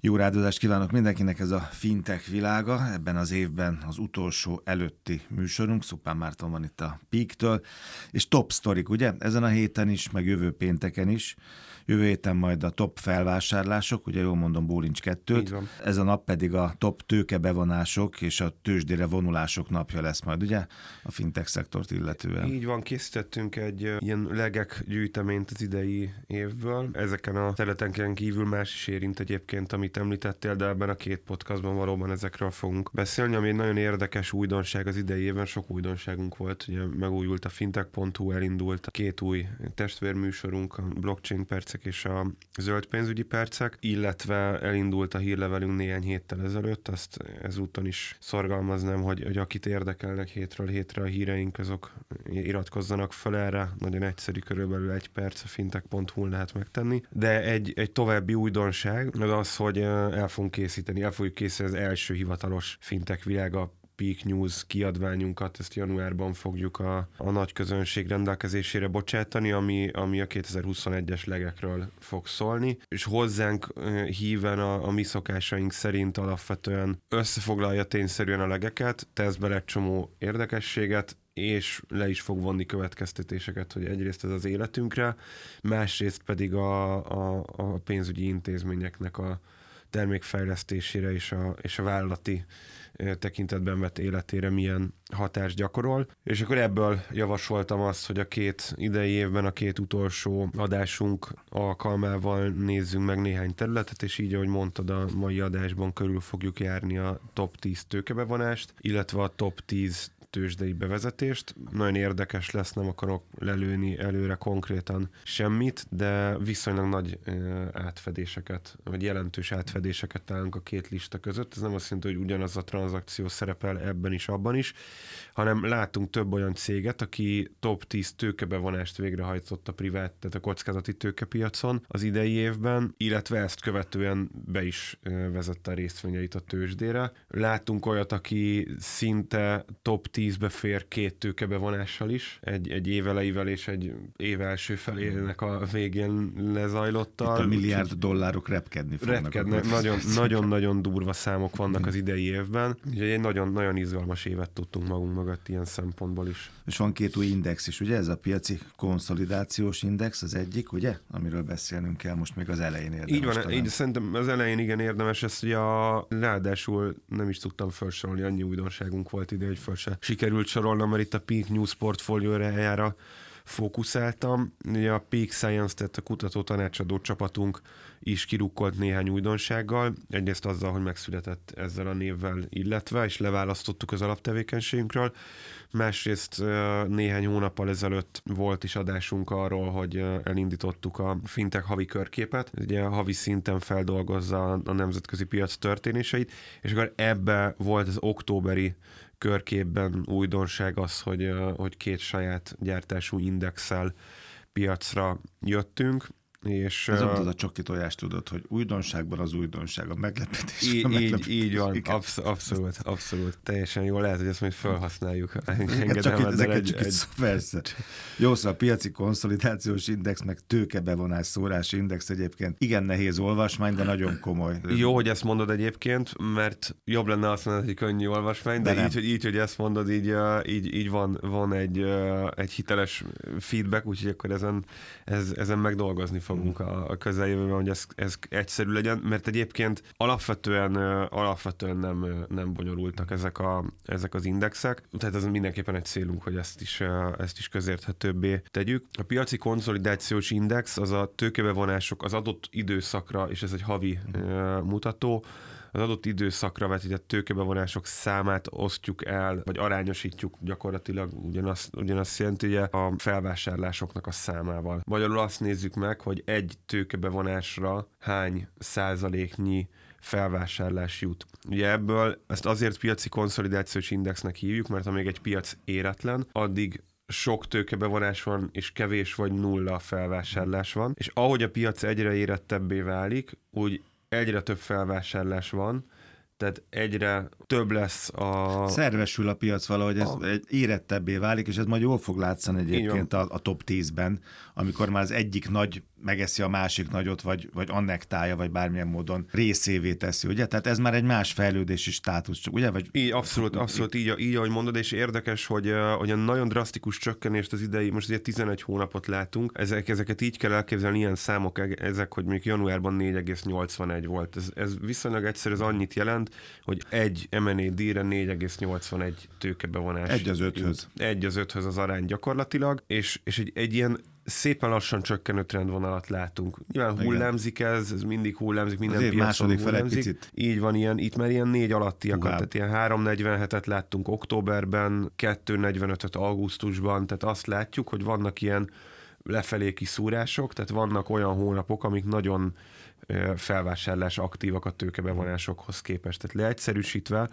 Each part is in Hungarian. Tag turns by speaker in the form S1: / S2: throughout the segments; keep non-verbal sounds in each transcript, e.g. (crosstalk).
S1: Jó rádozást kívánok mindenkinek ez a fintech világa. Ebben az évben az utolsó előtti műsorunk, Szupán Márton van itt a Peak-től, és top sztorik, ugye? Ezen a héten is, meg jövő pénteken is. Jövő héten majd a top felvásárlások, ugye jól mondom Bólincs kettőt. Ez a nap pedig a top tőkebevonások és a tőzsdére vonulások napja lesz majd, ugye? A fintech szektort illetően.
S2: Így van, készítettünk egy ilyen legek gyűjteményt az idei évből. Ezeken a területeken kívül más is érint egyébként, amit említettél, de ebben a két podcastban valóban ezekről fogunk beszélni, ami egy nagyon érdekes újdonság az idei évben, sok újdonságunk volt, ugye megújult a fintech.hu, elindult a két új testvérműsorunk, a blockchain percek percek és a zöld pénzügyi percek, illetve elindult a hírlevelünk néhány héttel ezelőtt, azt ezúton is szorgalmaznám, hogy, hogy akit érdekelnek hétről hétre a híreink, azok iratkozzanak fel erre, nagyon egyszerű, körülbelül egy perc a fintech.hu lehet megtenni. De egy, egy további újdonság az az, hogy el fogunk készíteni, el fogjuk készíteni az első hivatalos fintech világa Peak News kiadványunkat, ezt januárban fogjuk a, a nagy közönség rendelkezésére bocsátani, ami, ami a 2021-es legekről fog szólni, és hozzánk híven a, a mi szokásaink szerint alapvetően összefoglalja tényszerűen a legeket, tesz bele csomó érdekességet, és le is fog vonni következtetéseket, hogy egyrészt ez az életünkre, másrészt pedig a, a, a pénzügyi intézményeknek a termékfejlesztésére és a, és a vállalati tekintetben vett életére milyen hatást gyakorol. És akkor ebből javasoltam azt, hogy a két idei évben a két utolsó adásunk alkalmával nézzünk meg néhány területet, és így, ahogy mondtad, a mai adásban körül fogjuk járni a top 10 tőkebevonást, illetve a top 10 tőzsdei bevezetést. Nagyon érdekes lesz, nem akarok lelőni előre konkrétan semmit, de viszonylag nagy átfedéseket, vagy jelentős átfedéseket találunk a két lista között. Ez nem azt jelenti, hogy ugyanaz a tranzakció szerepel ebben is, abban is, hanem látunk több olyan céget, aki top 10 tőkebevonást végrehajtott a privát, tehát a kockázati tőkepiacon az idei évben, illetve ezt követően be is vezette a részvényeit a tőzsdére. Látunk olyat, aki szinte top 10-be fér két tőkebevonással is, egy, egy éveleivel és egy év első felének a végén lezajlottal.
S1: Itt a milliárd dollárok repkedni fognak.
S2: Repkednek, nagyon, nagyon, nagyon durva számok vannak az idei évben. Ugye egy nagyon, nagyon izgalmas évet tudtunk magunk mögött ilyen szempontból is.
S1: És van két új index is, ugye? Ez a piaci konszolidációs index az egyik, ugye? Amiről beszélnünk kell most még az elején érdemes.
S2: Így van, így szerintem az elején igen érdemes, ezt ugye a, ráadásul nem is tudtam felsorolni, annyi újdonságunk volt ide, hogy föl se sikerült sorolnom, mert itt a Pink News portfóliójára fókuszáltam. Ugye a Peak Science, tehát a kutató tanácsadó csapatunk is kirukkolt néhány újdonsággal. Egyrészt azzal, hogy megszületett ezzel a névvel illetve, és leválasztottuk az alaptevékenységünkről. Másrészt néhány hónappal ezelőtt volt is adásunk arról, hogy elindítottuk a Fintech havi körképet. Ugye a havi szinten feldolgozza a nemzetközi piac történéseit, és akkor ebbe volt az októberi körképben újdonság az, hogy, hogy két saját gyártású indexel piacra jöttünk, és,
S1: Ez uh, a csoki tojás, tudod, hogy újdonságban az újdonság, a meglepetés.
S2: Így, a meglepetés. így, így van, absz- abszolút, abszolút, teljesen jó. Lehet, hogy ezt majd felhasználjuk.
S1: csak egy, egy, egy... Persze. Jó, szóval a piaci konszolidációs index, meg tőkebevonás szórási index egyébként igen nehéz olvasmány, de nagyon komoly.
S2: Jó, hogy ezt mondod egyébként, mert jobb lenne azt mondani, hogy könnyű olvasmány, de, de így, hogy, így, hogy ezt mondod, így, így, így van, van egy, egy hiteles feedback, úgyhogy akkor ezen, ez, ezen megdolgozni fogunk a, a közeljövőben, hogy ez, ez egyszerű legyen, mert egyébként alapvetően, alapvetően nem, nem bonyolultak ezek, a, ezek az indexek, tehát ez mindenképpen egy célunk, hogy ezt is, ezt is közérthetőbbé tegyük. A piaci konszolidációs index az a tőkebevonások az adott időszakra, és ez egy havi mutató, az adott időszakra vetített tőkebevonások számát osztjuk el, vagy arányosítjuk gyakorlatilag ugyanazt, ugyanazt jelenti ugye a felvásárlásoknak a számával. Magyarul azt nézzük meg, hogy egy tőkebevonásra hány százaléknyi felvásárlás jut. Ugye ebből ezt azért piaci konszolidációs indexnek hívjuk, mert amíg egy piac éretlen, addig sok tőkebevonás van, és kevés vagy nulla felvásárlás van, és ahogy a piac egyre érettebbé válik, úgy egyre több felvásárlás van, tehát egyre több lesz a...
S1: Szervesül a piac valahogy, ez a... egy érettebbé válik, és ez majd jól fog látszani egyébként a, a top 10-ben, amikor már az egyik nagy megeszi a másik nagyot, vagy, vagy annektálja, vagy bármilyen módon részévé teszi, ugye? Tehát ez már egy más fejlődési státusz, ugye? Vagy...
S2: Így, abszolút, abszolút így, így, ahogy mondod, és érdekes, hogy, hogy a nagyon drasztikus csökkenést az idei, most ugye 11 hónapot látunk, ezek, ezeket így kell elképzelni, ilyen számok e, ezek, hogy mondjuk januárban 4,81 volt. Ez, ez viszonylag egyszer, ez annyit jelent, hogy egy M&A díjra 4,81 tőkebevonás.
S1: Egy az öthöz.
S2: Egy az öthöz az arány gyakorlatilag, és, és egy, egy ilyen szépen lassan csökkenő trendvonalat látunk. Nyilván Igen. hullámzik ez, ez mindig hullámzik, minden
S1: Azért piacon hullámzik. Picit.
S2: Így van, ilyen, itt már ilyen négy alattiakat, tehát ilyen 3.47-et láttunk októberben, 2.45-öt augusztusban, tehát azt látjuk, hogy vannak ilyen lefelé kiszúrások, tehát vannak olyan hónapok, amik nagyon felvásárlás aktívak a tőkebevonásokhoz képest. Tehát leegyszerűsítve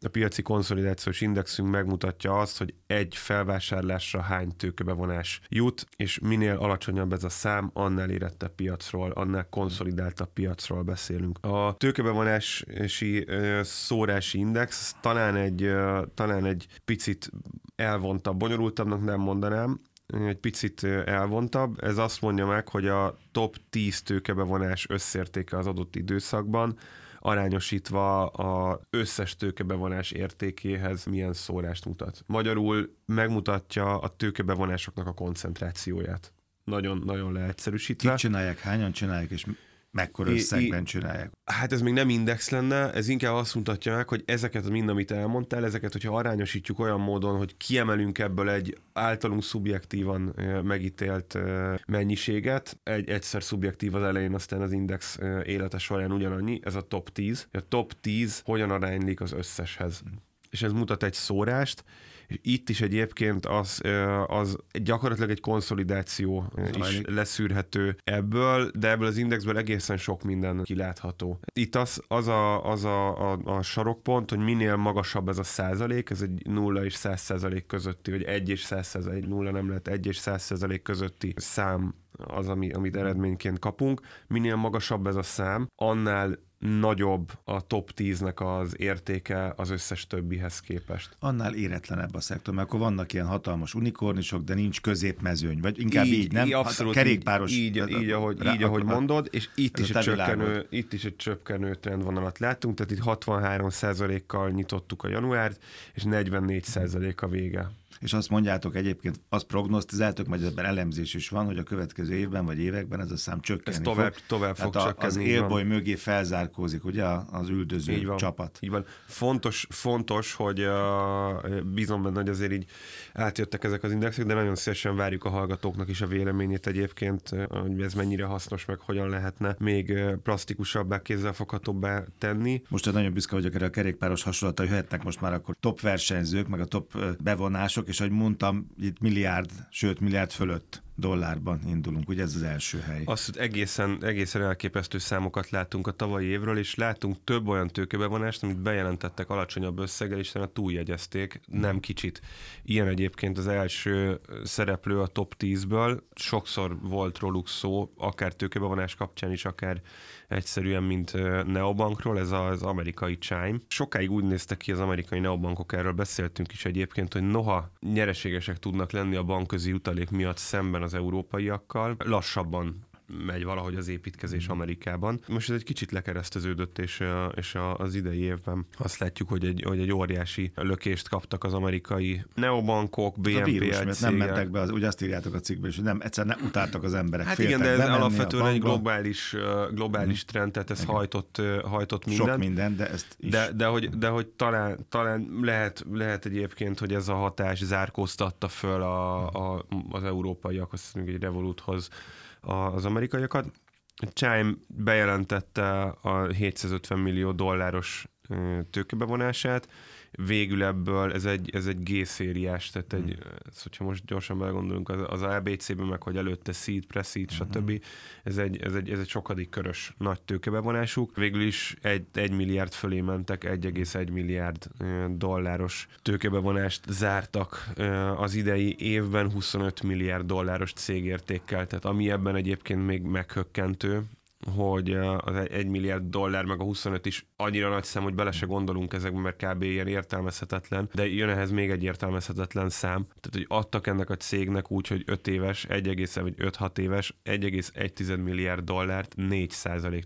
S2: a piaci konszolidációs indexünk megmutatja azt, hogy egy felvásárlásra hány tőkebevonás jut, és minél alacsonyabb ez a szám, annál érettebb piacról, annál konszolidáltabb piacról beszélünk. A tőkebevonási szórási index talán egy, talán egy picit elvontabb, bonyolultabbnak nem mondanám, egy picit elvontabb. Ez azt mondja meg, hogy a top 10 tőkebevonás összértéke az adott időszakban arányosítva a összes tőkebevonás értékéhez milyen szórást mutat. Magyarul megmutatja a tőkebevonásoknak a koncentrációját. Nagyon, nagyon leegyszerűsítve.
S1: Kik csinálják, hányan csinálják, és mekkora összegben csinálják?
S2: Hát ez még nem index lenne, ez inkább azt mutatja meg, hogy ezeket mind, amit elmondtál, ezeket, hogyha arányosítjuk olyan módon, hogy kiemelünk ebből egy általunk szubjektívan megítélt mennyiséget, egy egyszer szubjektív az elején, aztán az index élete során ugyanannyi, ez a top 10. A top 10 hogyan aránylik az összeshez. Mm. És ez mutat egy szórást, és itt is egyébként az, az gyakorlatilag egy konszolidáció is leszűrhető ebből, de ebből az indexből egészen sok minden kilátható. Itt az, az, a, az a, a, a sarokpont, hogy minél magasabb ez a százalék, ez egy 0 és 100 százalék közötti, vagy 1 és 100 százalék, 0 nem lehet 1 és 100 százalék közötti szám az, ami, amit eredményként kapunk. Minél magasabb ez a szám, annál nagyobb a top 10-nek az értéke az összes többihez képest.
S1: Annál éretlenebb a szektor, mert akkor vannak ilyen hatalmas unikornisok, de nincs középmezőny, vagy inkább így, így nem? Így,
S2: abszolút, hát kerékpáros. Így, így, így ahogy, rá, így, ahogy mondod, és itt is, egy csökkenő, itt is egy csökkenő trendvonalat láttunk, tehát itt 63% kal nyitottuk a januárt, és 44% a vége
S1: és azt mondjátok egyébként, azt prognosztizáltok, majd ebben elemzés is van, hogy a következő évben vagy években ez a szám csökkenni
S2: ez tovább,
S1: fog.
S2: tovább fog
S1: a, Az élboly mögé felzárkózik, ugye, az üldöző így van, csapat.
S2: Így van. Fontos, fontos hogy uh, bízom benne, hogy azért így átjöttek ezek az indexek, de nagyon szívesen várjuk a hallgatóknak is a véleményét egyébként, hogy ez mennyire hasznos, meg hogyan lehetne még plastikusabbá, kézzelfoghatóbbá tenni.
S1: Most nagyon büszke vagyok erre a kerékpáros hasonlata, jöhetnek most már akkor top versenyzők, meg a top bevonások, és ahogy mondtam, itt milliárd, sőt milliárd fölött dollárban indulunk, ugye ez az első hely.
S2: Azt, egészen, egészen elképesztő számokat látunk a tavalyi évről, és látunk több olyan tőkebevonást, amit bejelentettek alacsonyabb összeggel, és a túljegyezték, nem kicsit. Ilyen egyébként az első szereplő a top 10-ből, sokszor volt róluk szó, akár tőkebevonás kapcsán is, akár egyszerűen, mint neobankról, ez az amerikai Chime. Sokáig úgy néztek ki az amerikai neobankok, erről beszéltünk is egyébként, hogy noha nyereségesek tudnak lenni a bankközi utalék miatt szemben az európaiakkal, lassabban megy valahogy az építkezés mhm. Amerikában. Most ez egy kicsit lekereszteződött, és, és az idei évben azt látjuk, hogy egy, hogy egy óriási lökést kaptak az amerikai neobankok, BNP vírus,
S1: nem mentek be, az, ugye azt írjátok a cikkben hogy nem, egyszerűen nem utáltak az emberek.
S2: Hát igen, de ez alapvetően egy globális, globális hmm. trend, tehát ez igen. hajtott, hajtott minden.
S1: Sok minden, de ezt is.
S2: De, de, hogy, de hogy talán, talán lehet, lehet egyébként, hogy ez a hatás zárkóztatta föl a, a, az európaiak, azt mondjuk egy Revoluthoz az amerikaiakat. Chime bejelentette a 750 millió dolláros tőkebevonását, végül ebből ez egy, ez egy G-szériás, tehát egy, hmm. ez, hogyha most gyorsan belegondolunk az, az ABC-ben, meg hogy előtte seed, pre-seed, hmm. stb. Ez egy, ez, egy, ez egy sokadik körös nagy tőkebevonásuk. Végül is egy, egy milliárd fölé mentek, 1,1 milliárd dolláros tőkebevonást zártak az idei évben 25 milliárd dolláros cégértékkel, tehát ami ebben egyébként még meghökkentő, hogy az 1 milliárd dollár meg a 25 is annyira nagy szám, hogy bele se gondolunk ezekbe, mert kb. ilyen értelmezhetetlen, de jön ehhez még egy értelmezhetetlen szám. Tehát, hogy adtak ennek a cégnek úgy, hogy 5 éves, 1, vagy 5-6 éves, 1,1 milliárd dollárt 4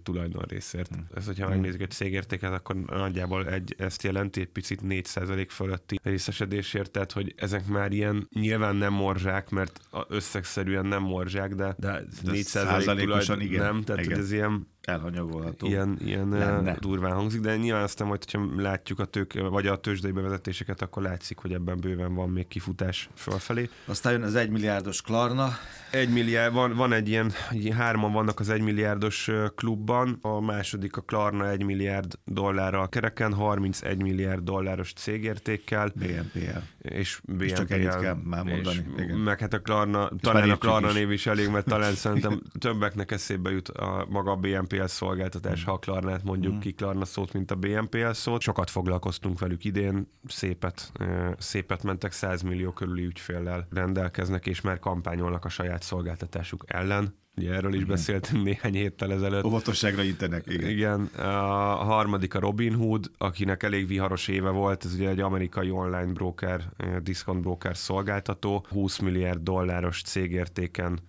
S2: tulajdon részért. Hmm. Ez, hogyha hmm. megnézzük egy cégértéket, akkor nagyjából egy, ezt jelenti egy picit 4 fölötti részesedésért, tehát hogy ezek már ilyen nyilván nem morzsák, mert összegszerűen nem morzsák, de, de, de 4 tulajdon igen. nem, tehát igen. ez ilyen
S1: elhanyagolható.
S2: Ilyen, ilyen lenne. durván hangzik, de nyilván aztán majd, hogyha látjuk a tők, vagy a tőzsdei bevezetéseket, akkor látszik, hogy ebben bőven van még kifutás fölfelé.
S1: Aztán jön az egymilliárdos Klarna.
S2: Egy milliárd, van, van egy ilyen, hárman vannak az egymilliárdos klubban, a második a Klarna egy milliárd dollárral kereken, 31 milliárd dolláros cégértékkel.
S1: BNPL.
S2: És BNPL. És
S1: csak ennyit kell már mondani.
S2: És Igen. Meg hát a Klarna, talán a Klarna is. név is elég, mert talán (laughs) szerintem többeknek eszébe jut a maga a BNPL BNPL szolgáltatás, ha a Klarnát mondjuk mm. ki Klarna szót, mint a BNPL szót. Sokat foglalkoztunk velük idén, szépet, szépet mentek, 100 millió körüli ügyféllel rendelkeznek, és már kampányolnak a saját szolgáltatásuk ellen. Ugye erről is igen. beszéltünk néhány héttel ezelőtt.
S1: Óvatosságra intenek,
S2: igen. Igen. A harmadik a Robin Hood, akinek elég viharos éve volt, ez ugye egy amerikai online broker, discount broker szolgáltató, 20 milliárd dolláros cégértéken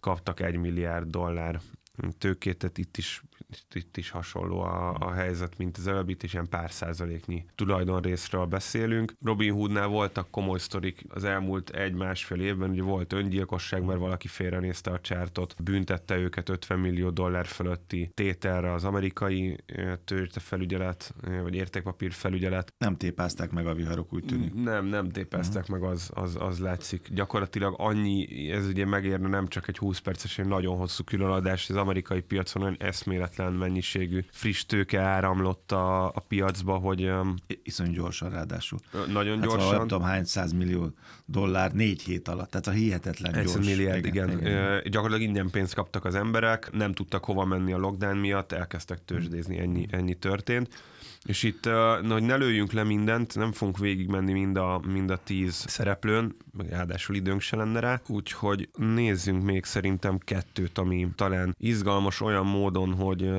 S2: kaptak egy milliárd dollár tőkét, tehát itt is itt is hasonló a, a helyzet, mint az előbb, itt is ilyen pár százaléknyi tulajdonrészről beszélünk. Robin Hoodnál voltak komoly sztorik az elmúlt egy-másfél évben, ugye volt öngyilkosság, mert valaki félrenézte a csártot, büntette őket 50 millió dollár fölötti tételre az amerikai felügyelet, vagy értékpapír felügyelet.
S1: Nem tépázták meg a viharok, úgy tűnik.
S2: Nem, nem tépázták uh-huh. meg, az, az, az látszik. Gyakorlatilag annyi, ez ugye megérne nem csak egy 20 perces, egy nagyon hosszú különadás, az amerikai piacon olyan eszméletlen hihetetlen mennyiségű friss tőke áramlott a, a piacba, hogy... Um,
S1: Iszonyú gyorsan ráadásul.
S2: Nagyon
S1: hát,
S2: gyorsan.
S1: Nem tudom hány millió dollár négy hét alatt, tehát a hihetetlen Egy gyors.
S2: milliárd, igen. igen. igen. Gyakorlatilag ingyen pénzt kaptak az emberek, nem tudtak hova menni a lockdown miatt, elkezdtek tőzsdézni, ennyi, ennyi történt. És itt, hogy ne lőjünk le mindent, nem fogunk végigmenni mind a, mind a tíz szereplőn, meg ráadásul időnk se lenne rá, úgyhogy nézzünk még szerintem kettőt, ami talán izgalmas olyan módon, hogy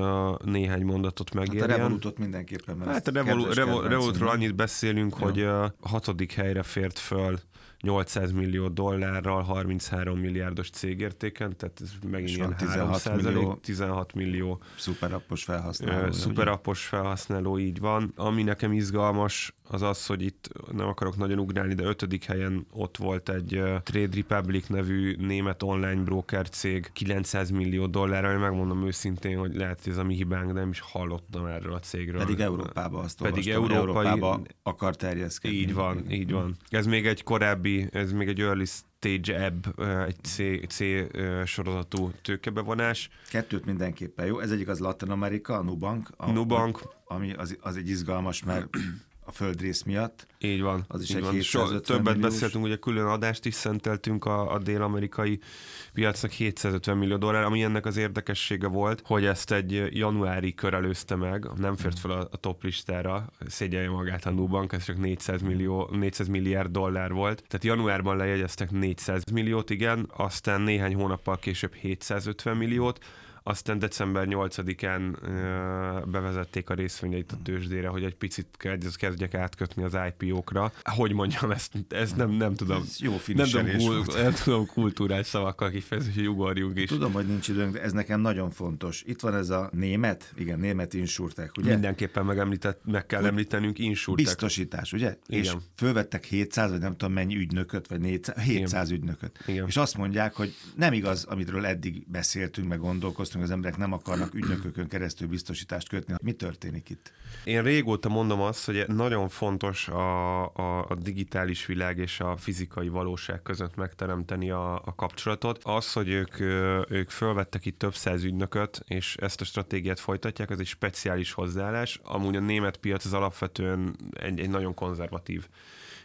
S2: néhány mondatot megérjen. Hát
S1: a Revolutot mindenképpen.
S2: Hát a Revol- Revol- Revolutról annyit beszélünk, ja. hogy hatodik helyre fért föl 800 millió dollárral 33 milliárdos cégértéken, tehát ez megint ilyen 16 millió, 16 millió
S1: szuperappos felhasználó.
S2: Szuperappos felhasználó, így van. Ami nekem izgalmas, az az, hogy itt nem akarok nagyon ugrálni, de ötödik helyen ott volt egy Trade Republic nevű német online broker cég 900 millió dollárral, megmondom őszintén, hogy lehet, hogy ez a mi hibánk, de nem is hallottam erről a cégről.
S1: Pedig Európában azt Pedig olvastam, európai... Európába akar terjeszkedni.
S2: Így van, így van. Ez még egy korábbi, ez még egy early Stage Ebb, egy C, C sorozatú tőkebevonás.
S1: Kettőt mindenképpen jó. Ez egyik az Latin America, a Nubank. A,
S2: Nubank.
S1: Ami az, az egy izgalmas, mert a földrész miatt.
S2: Így van.
S1: Az is
S2: így
S1: egy van.
S2: So, többet milliós. beszéltünk, ugye külön adást is szenteltünk a, a dél-amerikai piacnak 750 millió dollár, ami ennek az érdekessége volt, hogy ezt egy januári kör előzte meg, nem fért fel a, a top listára, szégyelje magát a Nubank, ez csak 400, millió, 400 milliárd dollár volt. Tehát januárban lejegyeztek 400 milliót, igen, aztán néhány hónappal később 750 milliót, aztán december 8-án bevezették a részvényeit a tőzsdére, hogy egy picit kezdjek átkötni az IPO-kra. Hogy mondjam, ezt, ezt nem, nem tudom. Ez
S1: jó nem tudom,
S2: nem tudom kultúrás szavakkal kifejezni, hogy ugorjunk is.
S1: Tudom, hogy nincs időnk, de ez nekem nagyon fontos. Itt van ez a német, igen, német insurtek, ugye?
S2: Mindenképpen megemlített, meg kell említenünk insurtek.
S1: Biztosítás, ugye? Igen. És fölvettek 700, vagy nem tudom mennyi ügynököt, vagy 400, 700 igen. ügynököt. Igen. És azt mondják, hogy nem igaz, amitről eddig beszéltünk, meg gondolkoztunk, valószínűleg az emberek nem akarnak ügynökökön keresztül biztosítást kötni. Mi történik itt?
S2: Én régóta mondom azt, hogy nagyon fontos a, a, a digitális világ és a fizikai valóság között megteremteni a, a kapcsolatot. Az, hogy ők, ők fölvettek itt több száz ügynököt, és ezt a stratégiát folytatják, ez egy speciális hozzáállás. Amúgy a német piac az alapvetően egy, egy nagyon konzervatív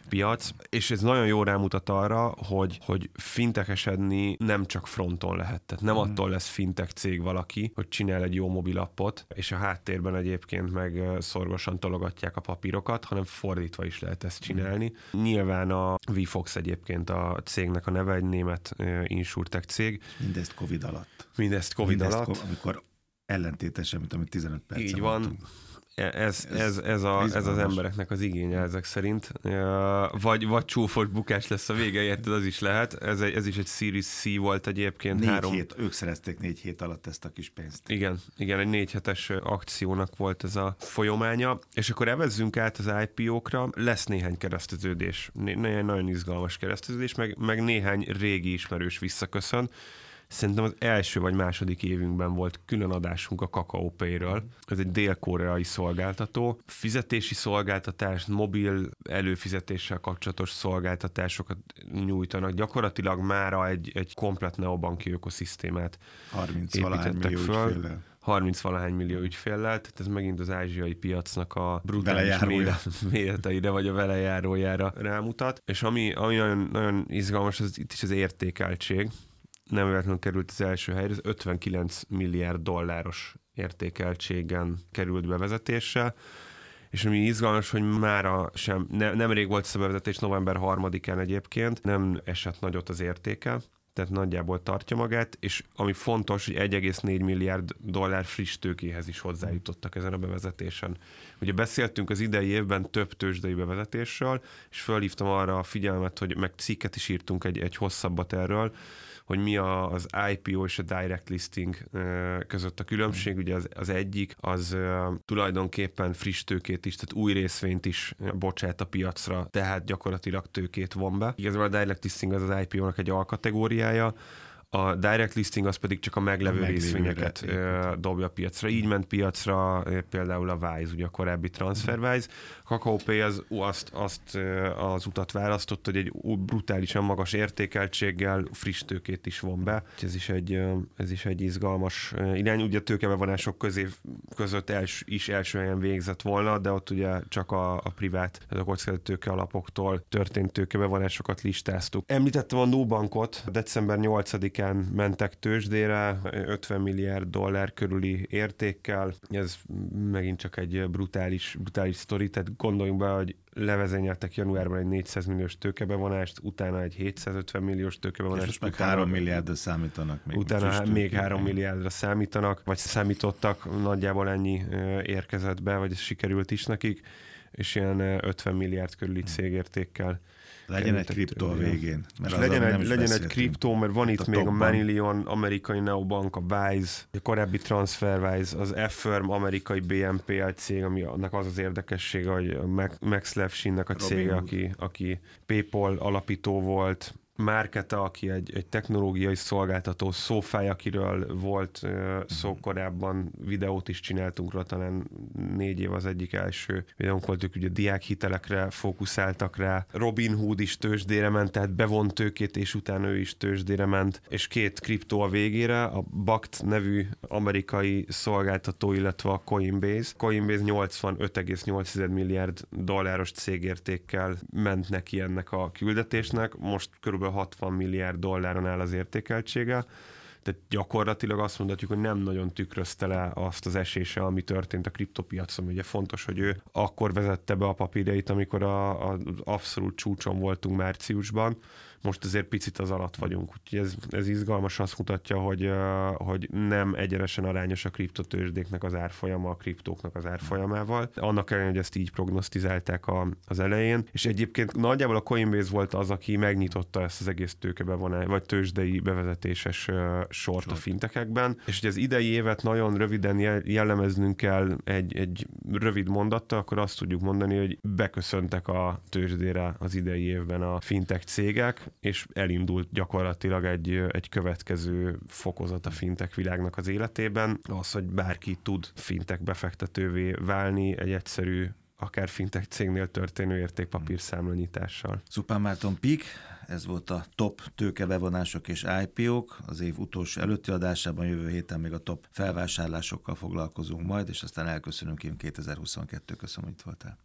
S2: piac, és ez nagyon jó rámutat arra, hogy, hogy fintekesedni nem csak fronton lehet. Tehát nem mm. attól lesz fintech cég valaki, hogy csinál egy jó mobilappot, és a háttérben egyébként meg szorgosan tologatják a papírokat, hanem fordítva is lehet ezt csinálni. Mm. Nyilván a VFox egyébként a cégnek a neve, egy német insurtech cég.
S1: Mindezt Covid alatt.
S2: Mindezt Covid
S1: Mindezt
S2: alatt.
S1: amikor ellentétesen, mint amit 15 perc.
S2: Így van. E, ez, ez, ez, a, ez az embereknek az igénye ezek szerint. Vagy, vagy csúfos bukás lesz a vége, érted, az is lehet. Ez, egy, ez is egy Series C volt egyébként.
S1: Négy három... hét, ők szerezték négy hét alatt ezt a kis pénzt.
S2: Igen, igen, egy négy hetes akciónak volt ez a folyománya. És akkor evezzünk át az IPO-kra. Lesz néhány kereszteződés, néhány nagyon izgalmas kereszteződés, meg, meg néhány régi ismerős visszaköszön. Szerintem az első vagy második évünkben volt külön adásunk a Kakao Pay-ről. Ez egy dél-koreai szolgáltató. Fizetési szolgáltatást, mobil előfizetéssel kapcsolatos szolgáltatásokat nyújtanak. Gyakorlatilag mára egy, egy komplet neobanki ökoszisztémát
S1: 30 építettek föl.
S2: 30 valahány millió ügyféllel, tehát ez megint az ázsiai piacnak a brutális méreteire, vagy a velejárójára rámutat. És ami, ami nagyon, nagyon izgalmas, az itt is az értékeltség nem véletlenül került az első helyre, ez 59 milliárd dolláros értékeltségen került bevezetésre, és ami izgalmas, hogy mára sem, ne, nemrég volt ez a bevezetés, november 3-án egyébként, nem esett nagyot az értéke, tehát nagyjából tartja magát, és ami fontos, hogy 1,4 milliárd dollár friss tőkéhez is hozzájutottak ezen a bevezetésen. Ugye beszéltünk az idei évben több tőzsdei bevezetésről, és fölhívtam arra a figyelmet, hogy meg cikket is írtunk egy, egy hosszabbat erről, hogy mi a, az IPO és a direct listing között a különbség. Ugye az, az egyik az tulajdonképpen friss tőkét is, tehát új részvényt is bocsát a piacra, tehát gyakorlatilag tőkét von be. Igazából a direct listing az az IPO-nak egy alkategóriája, a direct listing az pedig csak a meglevő, a meglevő részvényeket ö, dobja piacra. Így ment piacra például a Wise, ugye a korábbi TransferWise. A Kakao Pay az, azt, azt az utat választott, hogy egy brutálisan magas értékeltséggel friss tőkét is von be. Ez is egy, ez is egy izgalmas irány. Ugye a tőkebevonások közé, között els, is első helyen végzett volna, de ott ugye csak a, a privát, ez a kockázat tőke alapoktól történt tőkebevonásokat listáztuk. Említettem a Nubankot, december 8-án 10-án mentek tőzsdére, 50 milliárd dollár körüli értékkel. Ez megint csak egy brutális, brutális sztori, tehát gondoljunk be, hogy levezényeltek januárban egy 400 milliós tőkebevonást, utána egy 750 milliós tőkebevonást. És
S1: most meg 3 milliárdra számítanak
S2: még. Utána még 3 milliárdra számítanak, vagy számítottak, nagyjából ennyi érkezett be, vagy ez sikerült is nekik, és ilyen 50 milliárd körüli cégértékkel
S1: legyen egy kriptó a végén.
S2: Mert legyen egy, legyen egy kriptó, mert van itt a még a Manilion, amerikai Neobank, a Wise, a korábbi TransferWise, az Affirm, amerikai BNPL cég, ami annak az az érdekessége, hogy Max Levchinnek a cége, aki, aki PayPal alapító volt, Márketa, aki egy, egy technológiai szolgáltató, Szófáj, akiről volt uh, szó mhm. korábban, videót is csináltunk rá, talán négy év az egyik első videónk volt, ők ugye diákhitelekre fókuszáltak rá. Robin Hood is tőzsdére ment, tehát bevont tőkét, és utána ő is tőzsdére ment, és két kriptó a végére, a BACT nevű amerikai szolgáltató, illetve a Coinbase. Coinbase 85,8 milliárd dolláros cégértékkel ment neki ennek a küldetésnek, most körülbelül 60 milliárd dolláron áll az értékeltsége, tehát gyakorlatilag azt mondhatjuk, hogy nem nagyon tükrözte le azt az esése, ami történt a kriptopiacon. Ugye fontos, hogy ő akkor vezette be a papírjait, amikor a, a, abszolút csúcson voltunk márciusban, most azért picit az alatt vagyunk, úgyhogy ez, ez izgalmas, azt mutatja, hogy, hogy nem egyenesen arányos a kriptotőzsdéknek az árfolyama a kriptóknak az árfolyamával. Annak ellenére, hogy ezt így prognosztizálták a, az elején, és egyébként nagyjából a Coinbase volt az, aki megnyitotta ezt az egész tőkebevonás, vagy tőzsdei bevezetéses sort a fintekekben, és hogy az idei évet nagyon röviden jellemeznünk kell egy, egy rövid mondattal, akkor azt tudjuk mondani, hogy beköszöntek a tőzsdére az idei évben a fintech cégek, és elindult gyakorlatilag egy, egy következő fokozat a fintek világnak az életében, az, hogy bárki tud fintek befektetővé válni egy egyszerű akár fintech cégnél történő értékpapír számlanyítással.
S1: Szupán Márton Pik, ez volt a top tőkebevonások és IPO-k. Az év utolsó előtti adásában jövő héten még a top felvásárlásokkal foglalkozunk majd, és aztán elköszönünk én 2022. Köszönöm, hogy itt voltál.